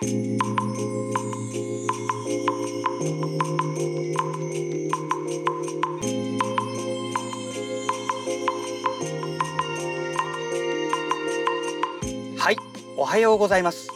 はいおはようございます。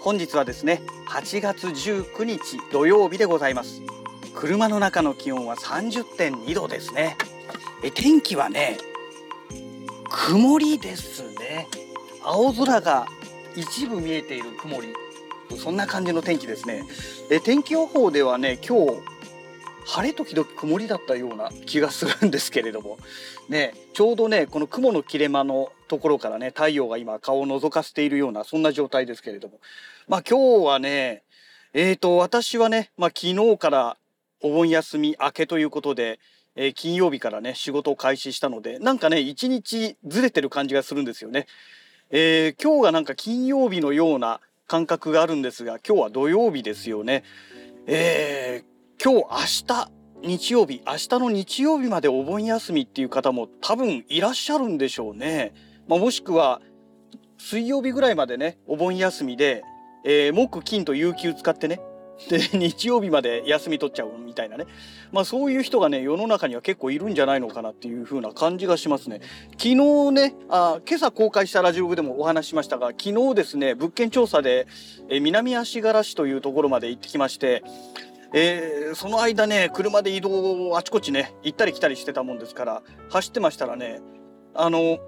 本日はですね8月19日土曜日でございます。車の中の気温は30.2度ですね。え天気はね曇りですね。青空が一部見えている曇り。そんな感じの天気ですね。え天気予報ではね今日晴れ時々曇りだったような気がするんですけれども。ねちょうどねこの雲の切れ間のところからね太陽が今顔を覗かせているようなそんな状態ですけれども。まあ今日はねえーと私はね、まあ、昨日からお盆休み明けということで、えー、金曜日からね仕事を開始したのでなんかね一日ずれてる感じがするんですよね。えー、今日がなんか金曜日のような感覚があるんですが今日は土曜日ですよね。えー、今日明日日曜日明日の日曜日までお盆休みっていう方も多分いらっしゃるんでしょうね。まあ、もしくは水曜日ぐらいまでねお盆休みで、えー、木金と有給使ってねで 日曜日まで休み取っちゃうみたいなね。まあそういう人がね世の中には結構いるんじゃないのかなっていう風な感じがしますね。昨日ねあ今朝公開したラジオでもお話ししましたが昨日ですね物件調査で、え南足柄市というところまで行ってきましてえー、その間ね車で移動あちこちね行ったり来たりしてたもんですから走ってましたらねあの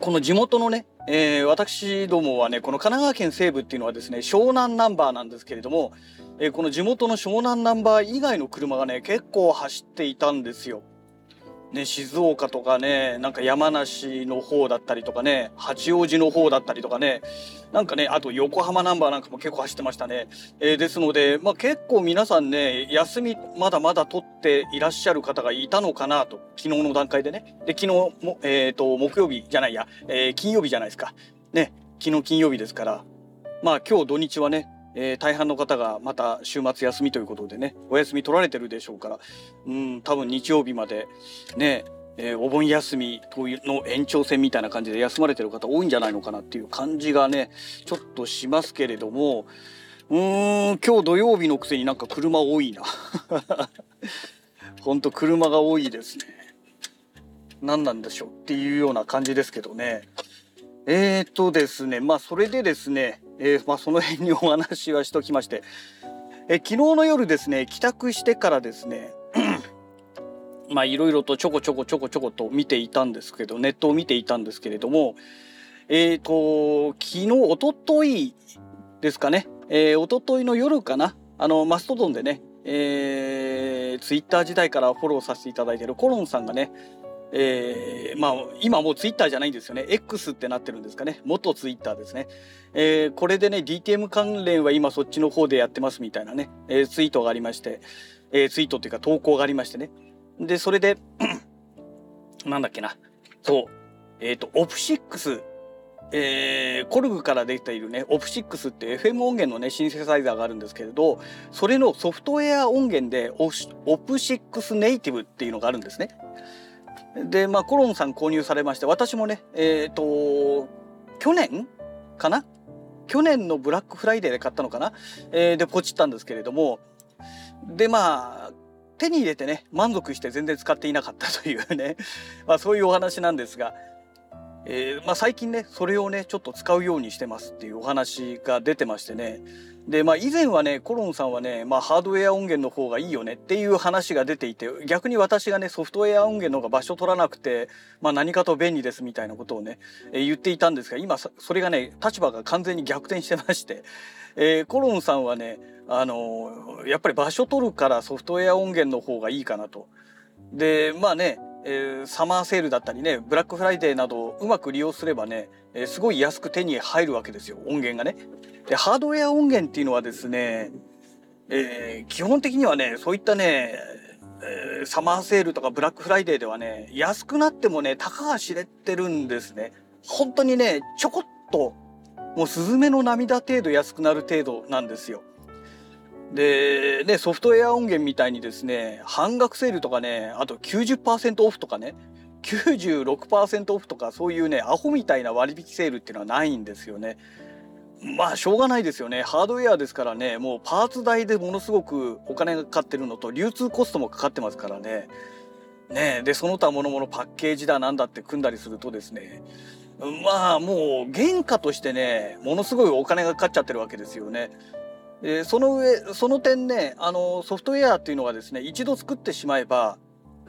この地元のね、えー、私どもはねこの神奈川県西部っていうのはですね湘南ナンバーなんですけれども、えー、この地元の湘南ナンバー以外の車がね結構走っていたんですよ。ね、静岡とかね、なんか山梨の方だったりとかね、八王子の方だったりとかね、なんかね、あと横浜ナンバーなんかも結構走ってましたね。えー、ですので、まあ結構皆さんね、休みまだまだ取っていらっしゃる方がいたのかなと、昨日の段階でね。で、昨日も、えっ、ー、と、木曜日じゃないや、えー、金曜日じゃないですか。ね、昨日金曜日ですから、まあ今日土日はね、えー、大半の方がまた週末休みということでねお休み取られてるでしょうからうん多分日曜日までねえー、お盆休みの延長戦みたいな感じで休まれてる方多いんじゃないのかなっていう感じがねちょっとしますけれどもうーん今日土曜日のくせになんか車多いな。ほんと車が多いですね。何なんでしょうっていうような感じですけどね。えーとですねまあそれでですねえー、まあ、その辺にお話はしときまして、え昨日の夜ですね帰宅してからですね まあいろいろとちょこちょこちょこちょこと見ていたんですけどネットを見ていたんですけれどもえっ、ー、と昨日おとといですかね、えー、おとといの夜かなあのマストドンでねえー、ツイッター時代からフォローさせていただいているコロンさんがねえー、まあ今もうツイッターじゃないんですよね。X ってなってるんですかね。元ツイッターですね、えー、これでね DTM 関連は今そっちの方でやってますみたいなね、えー、ツイートがありまして、えー、ツイートっていうか投稿がありましてね。でそれで なんだっけな。そう。えっ、ー、とオプシックス。えー、コルグから出ているねオプシックスって FM 音源のねシンセサイザーがあるんですけれどそれのソフトウェア音源でオプシックスネイティブっていうのがあるんですね。でまあコロンさん購入されまして私もねえっ、ー、と去年かな？去年のブラックフライデーで買ったのかな、えー、でポチったんですけれどもでまあ手に入れてね満足して全然使っていなかったというね まあそういうお話なんですが、えー、まあ、最近ねそれをねちょっと使うようにしてますっていうお話が出てましてねでまあ以前はねコロンさんはね、まあ、ハードウェア音源の方がいいよねっていう話が出ていて逆に私がねソフトウェア音源の方が場所取らなくて、まあ、何かと便利ですみたいなことをね、えー、言っていたんですが今それがね立場が完全に逆転してまして、えー、コロンさんはねあのー、やっぱり場所取るからソフトウェア音源の方がいいかなと。でまあねえー、サマーセールだったりねブラックフライデーなどをうまく利用すればね、えー、すごい安く手に入るわけですよ音源がね。でハードウェア音源っていうのはですね、えー、基本的にはねそういったね、え、サマーセールとかブラックフライデーではね安くなってもねたかが知れてるんですね。本当にねちょこっともうスズメの涙程度安くなる程度なんですよ。で、ね、ソフトウェア音源みたいにですね、半額セールとかね、あと90%オフとかね、96%オフとかそういうね、アホみたいな割引セールっていうのはないんですよね。まあしょうがないですよねハードウェアですからねもうパーツ代でものすごくお金がかかってるのと流通コストもかかってますからねねでその他諸々パッケージだなんだって組んだりするとですねまあもう原価としてねものすごいお金がかかっちゃってるわけですよね。でその上その点ねあのソフトウェアっていうのはですね一度作ってしまえば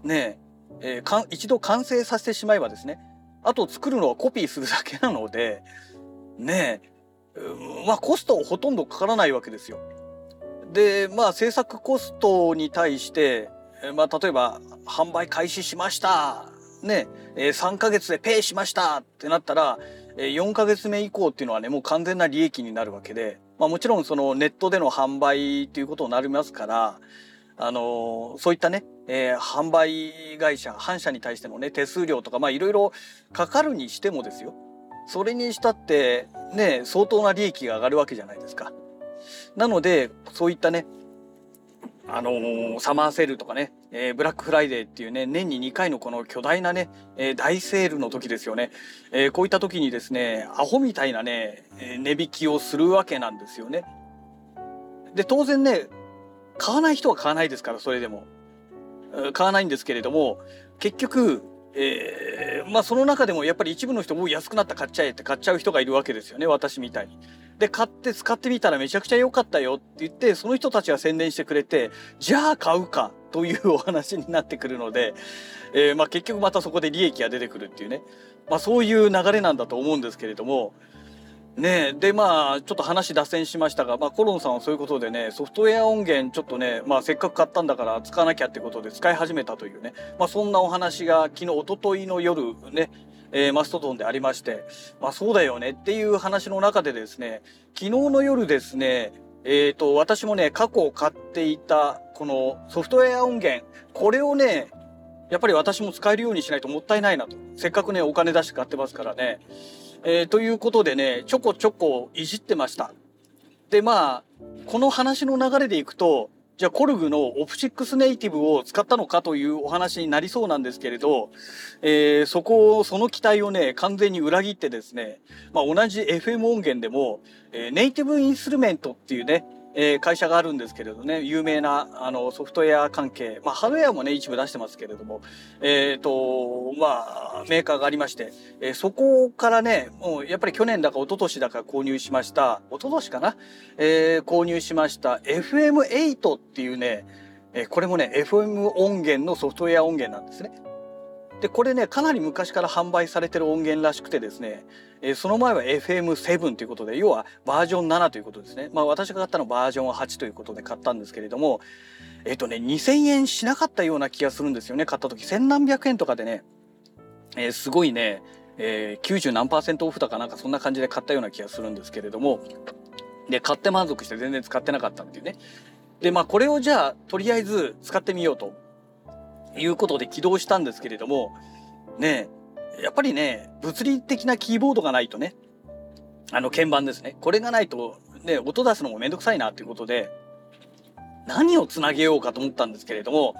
ねえー、か一度完成させてしまえばですねあと作るのはコピーするだけなのでねまあコストほとんどかからないわけですよ。でまあ制作コストに対してまあ例えば販売開始しましたねえ3ヶ月でペイしましたってなったら4ヶ月目以降っていうのはねもう完全な利益になるわけで、まあ、もちろんそのネットでの販売ということになりますからあのそういったね、えー、販売会社反社に対してのね手数料とかまあいろいろかかるにしてもですよそれにしたってね相当な利益が上がるわけじゃないですか。なのでそういったねあのー、サマーセールとかね、えー、ブラックフライデーっていうね、年に2回のこの巨大なね、えー、大セールの時ですよね。えこういった時にですね、アホみたいなね、え値引きをするわけなんですよね。で、当然ね、買わない人は買わないですから、それでも。買わないんですけれども、結局、え、まあその中でもやっぱり一部の人も安くなった買っちゃえって買っちゃう人がいるわけですよね私みたいに。で買って使ってみたらめちゃくちゃ良かったよって言ってその人たちが宣伝してくれてじゃあ買うかというお話になってくるので、えー、まあ結局またそこで利益が出てくるっていうね、まあ、そういう流れなんだと思うんですけれども。ねでまあちょっと話脱線しましたが、まあ、コロンさんはそういうことでねソフトウェア音源ちょっとね、まあ、せっかく買ったんだから使わなきゃってことで使い始めたというね、まあ、そんなお話が昨日おとといの夜ねえー、マストドンでありまして、まあそうだよねっていう話の中でですね、昨日の夜ですね、えっ、ー、と、私もね、過去買っていた、このソフトウェア音源、これをね、やっぱり私も使えるようにしないともったいないなと。せっかくね、お金出して買ってますからね。えー、ということでね、ちょこちょこいじってました。で、まあ、この話の流れでいくと、じゃあコルグのオプシックスネイティブを使ったのかというお話になりそうなんですけれど、えー、そこを、その期待をね、完全に裏切ってですね、まあ同じ FM 音源でも、えー、ネイティブインストゥルメントっていうね、えー、会社があるんですけれどね、有名なあのソフトウェア関係、まあ、ハードウェアもね、一部出してますけれども、えっ、ー、と、まあ、メーカーがありまして、えー、そこからね、もうやっぱり去年だか一昨年だか購入しました、一昨年かな、えー、購入しました FM8 っていうね、えー、これもね、FM 音源のソフトウェア音源なんですね。で、これね、かなり昔から販売されてる音源らしくてですね、えー、その前は FM7 ということで、要はバージョン7ということですね。まあ私が買ったのバージョン8ということで買ったんですけれども、えっ、ー、とね、2000円しなかったような気がするんですよね、買った時。千何百円とかでね、えー、すごいね、えー、90何パーセントオフだかなんかそんな感じで買ったような気がするんですけれども、で、買って満足して全然使ってなかったっていうね。で、まあこれをじゃあ、とりあえず使ってみようということで起動したんですけれども、ねやっぱりね、物理的なキーボードがないとね、あの鍵盤ですね。これがないと、ね、音出すのもめんどくさいなということで、何をつなげようかと思ったんですけれども、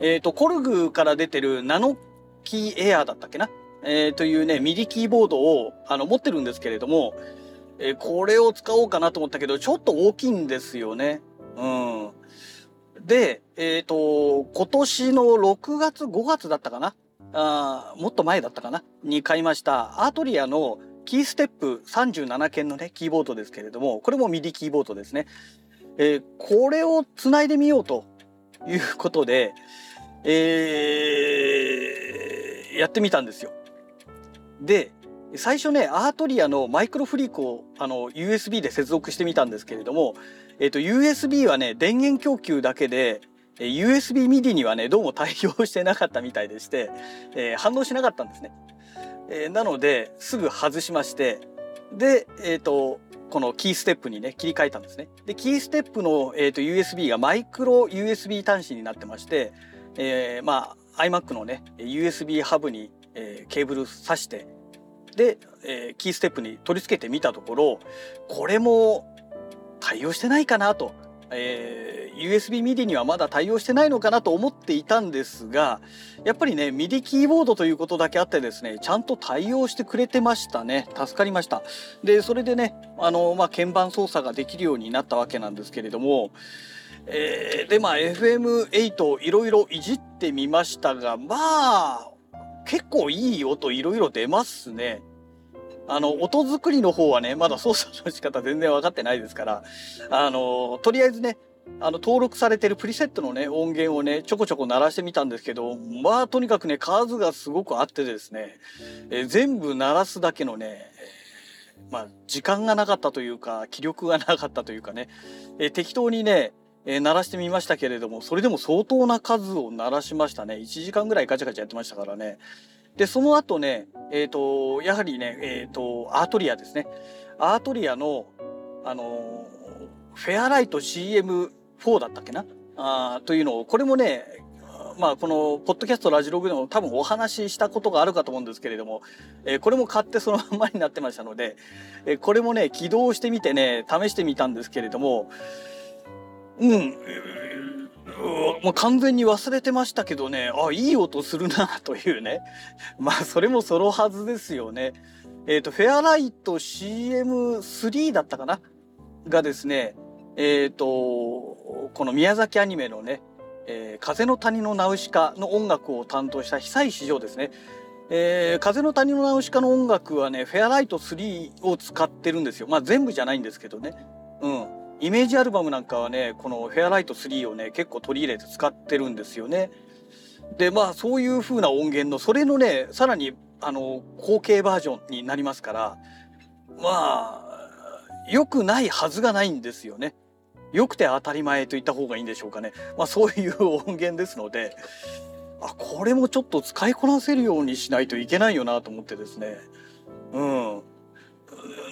えっ、ー、と、コルグから出てるナノキーエアーだったっけな？えー、というね、ミディキーボードをあの持ってるんですけれども、えー、これを使おうかなと思ったけど、ちょっと大きいんですよね。うん。で、えっ、ー、と、今年の6月、5月だったかな？あもっと前だったかな？に買いました。アートリアのキーステップ37件のねキーボードですけれどもこれもミディキーボードですね、えー、これをつないでみようということで、えー、やってみたんですよ。で最初ねアートリアのマイクロフリークをあの USB で接続してみたんですけれども、えーと、USB はね電源供給だけで USB MIDI にはねどうも対応してなかったみたいでして、えー、反応しなかったんですね。えー、なのですぐ外しましてで、えーと、このキーステップにね切り替えたんですね。でキーステップの、えーと、USB がマイクロ USB 端子になってまして、えー、まあ iMac のね USB ハブに、えー、ケーブル挿してで、えー、キーステップに取り付けてみたところこれも対応してないかなと、え USB MIDI にはまだ対応してないのかなと思っていたんですがやっぱりね MIDI キーボードということだけあってですねちゃんと対応してくれてましたね。助かりました。でそれでねあの、まあ、鍵盤操作ができるようになったわけなんですけれどもえー、でまあ FM8 いろいろいじってみましたがまあ結構いい音いろいろ出ますね。あの、音作りの方はね、まだ操作の仕方全然分かってないですから、あの、とりあえずね、あの、登録されてるプリセットのね、音源をね、ちょこちょこ鳴らしてみたんですけど、まあ、とにかくね、数がすごくあってですね、え、全部鳴らすだけのね、まあ、時間がなかったというか、気力がなかったというかね、え、適当にね、えー、鳴らしてみましたけれども、それでも相当な数を鳴らしましたね。1時間ぐらいガチャガチャやってましたからね。で、その後ね、えっ、ー、と、やはりね、えっ、ー、と、アートリアですね。アートリアの、あのフェアライト CM4 だったっけな？あというのを、これもね、まあ、この、ポッドキャストラジログでも多分お話ししたことがあるかと思うんですけれども、えー、これも買ってそのままになってましたので、えー、これもね、起動してみてね、試してみたんですけれども、うん、もう完全に忘れてましたけどね、あ、いい音するなというね。まあ、それもそのはずですよね。えっ、ー、と、フェアライト CM3 だったかながですね、えっ、ー、と、この宮崎アニメのね、えー、風の谷のナウシカの音楽を担当した久石譲ですね。えー、風の谷のナウシカの音楽はね、フェアライト3を使ってるん。ですよ。まあ全部じゃないん。ですけどね。うん。イメージアルバムなんかはねこの「フェアライト3」をね結構取り入れて使ってるんですよね。でまあそういう風な音源のそれのねさらにあの後継バージョンになりますからまあ良くないはずがないんですよね。良くて当たり前と言った方がいいんでしょうかね。まあそういう音源ですのであこれもちょっと使いこなせるようにしないといけないよなと思ってですね。うん。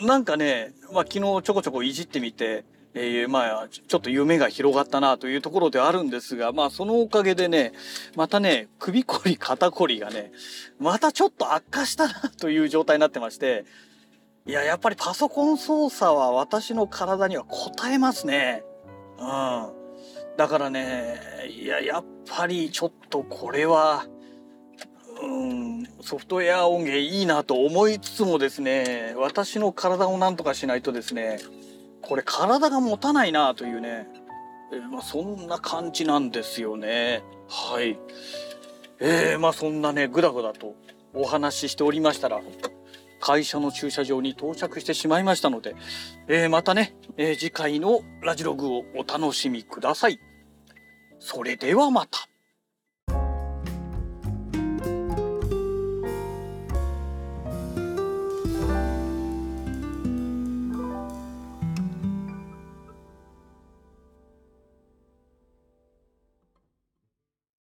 なんかね、まあ昨日ちょこちょこいじってみてえー、まあ、ちょっと夢が広がったなというところではあるんですが、まあ、そのおかげでね、またね、首こり、肩こりがね、またちょっと悪化したなという状態になってまして、いや、やっぱりパソコン操作は私の体には応えますね。うん。だからね、いや、やっぱりちょっとこれは、うん、ソフトウェア音源いいなと思いつつもですね、私の体をなんとかしないとですね、これ体が持たないなというね、えー、まあ、そんな感じなんですよね。はい。えー、まあそんなね、ぐだぐだとお話ししておりましたら、会社の駐車場に到着してしまいましたので、えー、またね、えー、次回のラジログをお楽しみください。それではまた。